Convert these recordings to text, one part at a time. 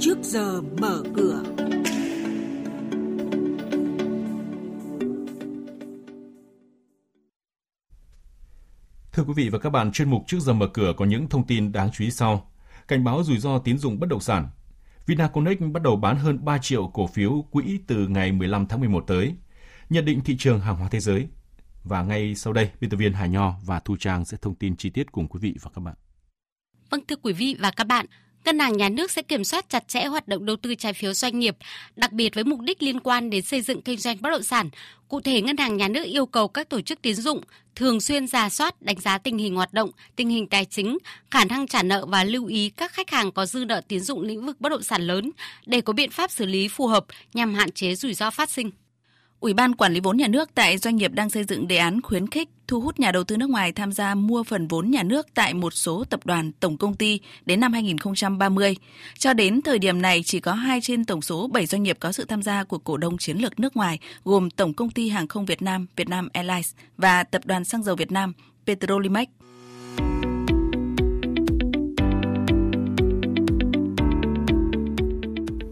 trước giờ mở cửa. Thưa quý vị và các bạn, chuyên mục trước giờ mở cửa có những thông tin đáng chú ý sau. Cảnh báo rủi ro tín dụng bất động sản. Vinaconex bắt đầu bán hơn 3 triệu cổ phiếu quỹ từ ngày 15 tháng 11 tới. Nhận định thị trường hàng hóa thế giới. Và ngay sau đây, biên tập viên Hà Nho và Thu Trang sẽ thông tin chi tiết cùng quý vị và các bạn. Vâng thưa quý vị và các bạn, Ngân hàng nhà nước sẽ kiểm soát chặt chẽ hoạt động đầu tư trái phiếu doanh nghiệp, đặc biệt với mục đích liên quan đến xây dựng kinh doanh bất động sản. Cụ thể, Ngân hàng nhà nước yêu cầu các tổ chức tín dụng thường xuyên ra soát, đánh giá tình hình hoạt động, tình hình tài chính, khả năng trả nợ và lưu ý các khách hàng có dư nợ tín dụng lĩnh vực bất động sản lớn để có biện pháp xử lý phù hợp nhằm hạn chế rủi ro phát sinh. Ủy ban Quản lý vốn nhà nước tại doanh nghiệp đang xây dựng đề án khuyến khích thu hút nhà đầu tư nước ngoài tham gia mua phần vốn nhà nước tại một số tập đoàn, tổng công ty đến năm 2030. Cho đến thời điểm này, chỉ có 2 trên tổng số 7 doanh nghiệp có sự tham gia của cổ đông chiến lược nước ngoài, gồm Tổng công ty Hàng không Việt Nam, Vietnam Airlines và Tập đoàn Xăng dầu Việt Nam, Petrolimex.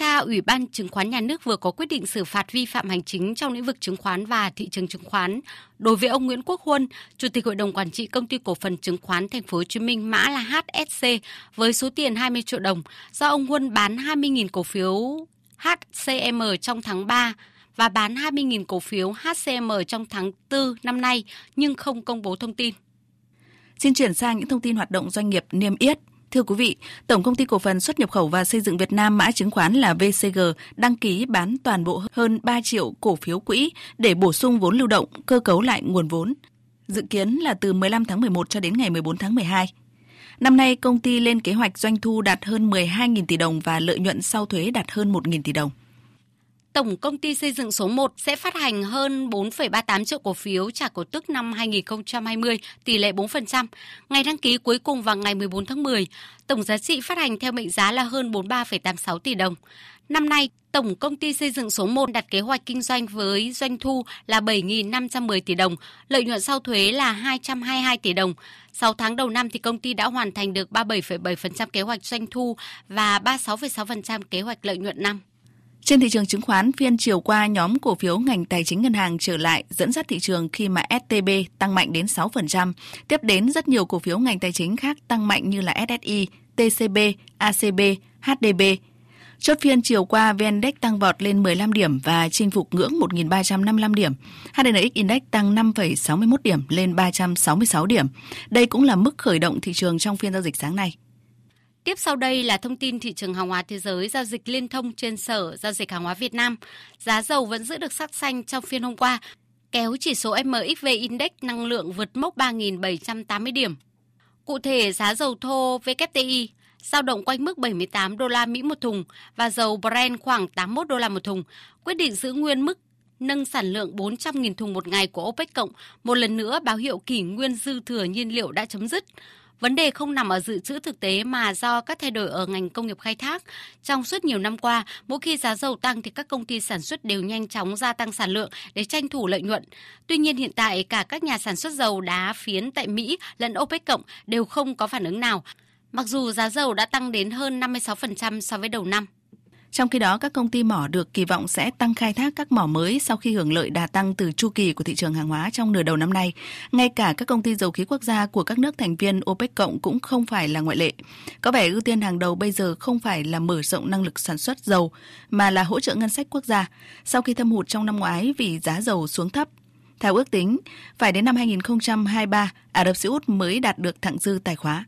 Tra Ủy ban Chứng khoán Nhà nước vừa có quyết định xử phạt vi phạm hành chính trong lĩnh vực chứng khoán và thị trường chứng khoán đối với ông Nguyễn Quốc Huân, Chủ tịch Hội đồng Quản trị Công ty Cổ phần Chứng khoán Thành phố Hồ Chí Minh mã là HSC với số tiền 20 triệu đồng do ông Huân bán 20.000 cổ phiếu HCM trong tháng 3 và bán 20.000 cổ phiếu HCM trong tháng 4 năm nay nhưng không công bố thông tin. Xin chuyển sang những thông tin hoạt động doanh nghiệp niêm yết. Thưa quý vị, Tổng công ty cổ phần xuất nhập khẩu và xây dựng Việt Nam mã chứng khoán là VCG đăng ký bán toàn bộ hơn 3 triệu cổ phiếu quỹ để bổ sung vốn lưu động, cơ cấu lại nguồn vốn. Dự kiến là từ 15 tháng 11 cho đến ngày 14 tháng 12. Năm nay, công ty lên kế hoạch doanh thu đạt hơn 12.000 tỷ đồng và lợi nhuận sau thuế đạt hơn 1.000 tỷ đồng. Tổng công ty xây dựng số 1 sẽ phát hành hơn 4,38 triệu cổ phiếu trả cổ tức năm 2020, tỷ lệ 4%. Ngày đăng ký cuối cùng vào ngày 14 tháng 10, tổng giá trị phát hành theo mệnh giá là hơn 43,86 tỷ đồng. Năm nay, Tổng công ty xây dựng số 1 đặt kế hoạch kinh doanh với doanh thu là 7.510 tỷ đồng, lợi nhuận sau thuế là 222 tỷ đồng. 6 tháng đầu năm thì công ty đã hoàn thành được 37,7% kế hoạch doanh thu và 36,6% kế hoạch lợi nhuận năm. Trên thị trường chứng khoán, phiên chiều qua nhóm cổ phiếu ngành tài chính ngân hàng trở lại dẫn dắt thị trường khi mà STB tăng mạnh đến 6%, tiếp đến rất nhiều cổ phiếu ngành tài chính khác tăng mạnh như là SSI, TCB, ACB, HDB. Chốt phiên chiều qua, VN Index tăng vọt lên 15 điểm và chinh phục ngưỡng 1.355 điểm. HNX Index tăng 5,61 điểm lên 366 điểm. Đây cũng là mức khởi động thị trường trong phiên giao dịch sáng nay. Tiếp sau đây là thông tin thị trường hàng hóa thế giới giao dịch liên thông trên Sở Giao dịch Hàng hóa Việt Nam. Giá dầu vẫn giữ được sắc xanh trong phiên hôm qua, kéo chỉ số MXV Index năng lượng vượt mốc 3.780 điểm. Cụ thể, giá dầu thô WTI dao động quanh mức 78 đô la Mỹ một thùng và dầu Brent khoảng 81 đô la một thùng, quyết định giữ nguyên mức nâng sản lượng 400.000 thùng một ngày của OPEC cộng, một lần nữa báo hiệu kỷ nguyên dư thừa nhiên liệu đã chấm dứt. Vấn đề không nằm ở dự trữ thực tế mà do các thay đổi ở ngành công nghiệp khai thác. Trong suốt nhiều năm qua, mỗi khi giá dầu tăng thì các công ty sản xuất đều nhanh chóng gia tăng sản lượng để tranh thủ lợi nhuận. Tuy nhiên hiện tại cả các nhà sản xuất dầu đá phiến tại Mỹ lẫn OPEC cộng đều không có phản ứng nào. Mặc dù giá dầu đã tăng đến hơn 56% so với đầu năm. Trong khi đó, các công ty mỏ được kỳ vọng sẽ tăng khai thác các mỏ mới sau khi hưởng lợi đà tăng từ chu kỳ của thị trường hàng hóa trong nửa đầu năm nay. Ngay cả các công ty dầu khí quốc gia của các nước thành viên OPEC cộng cũng không phải là ngoại lệ. Có vẻ ưu tiên hàng đầu bây giờ không phải là mở rộng năng lực sản xuất dầu, mà là hỗ trợ ngân sách quốc gia sau khi thâm hụt trong năm ngoái vì giá dầu xuống thấp. Theo ước tính, phải đến năm 2023, Ả Rập Xê Út mới đạt được thặng dư tài khóa.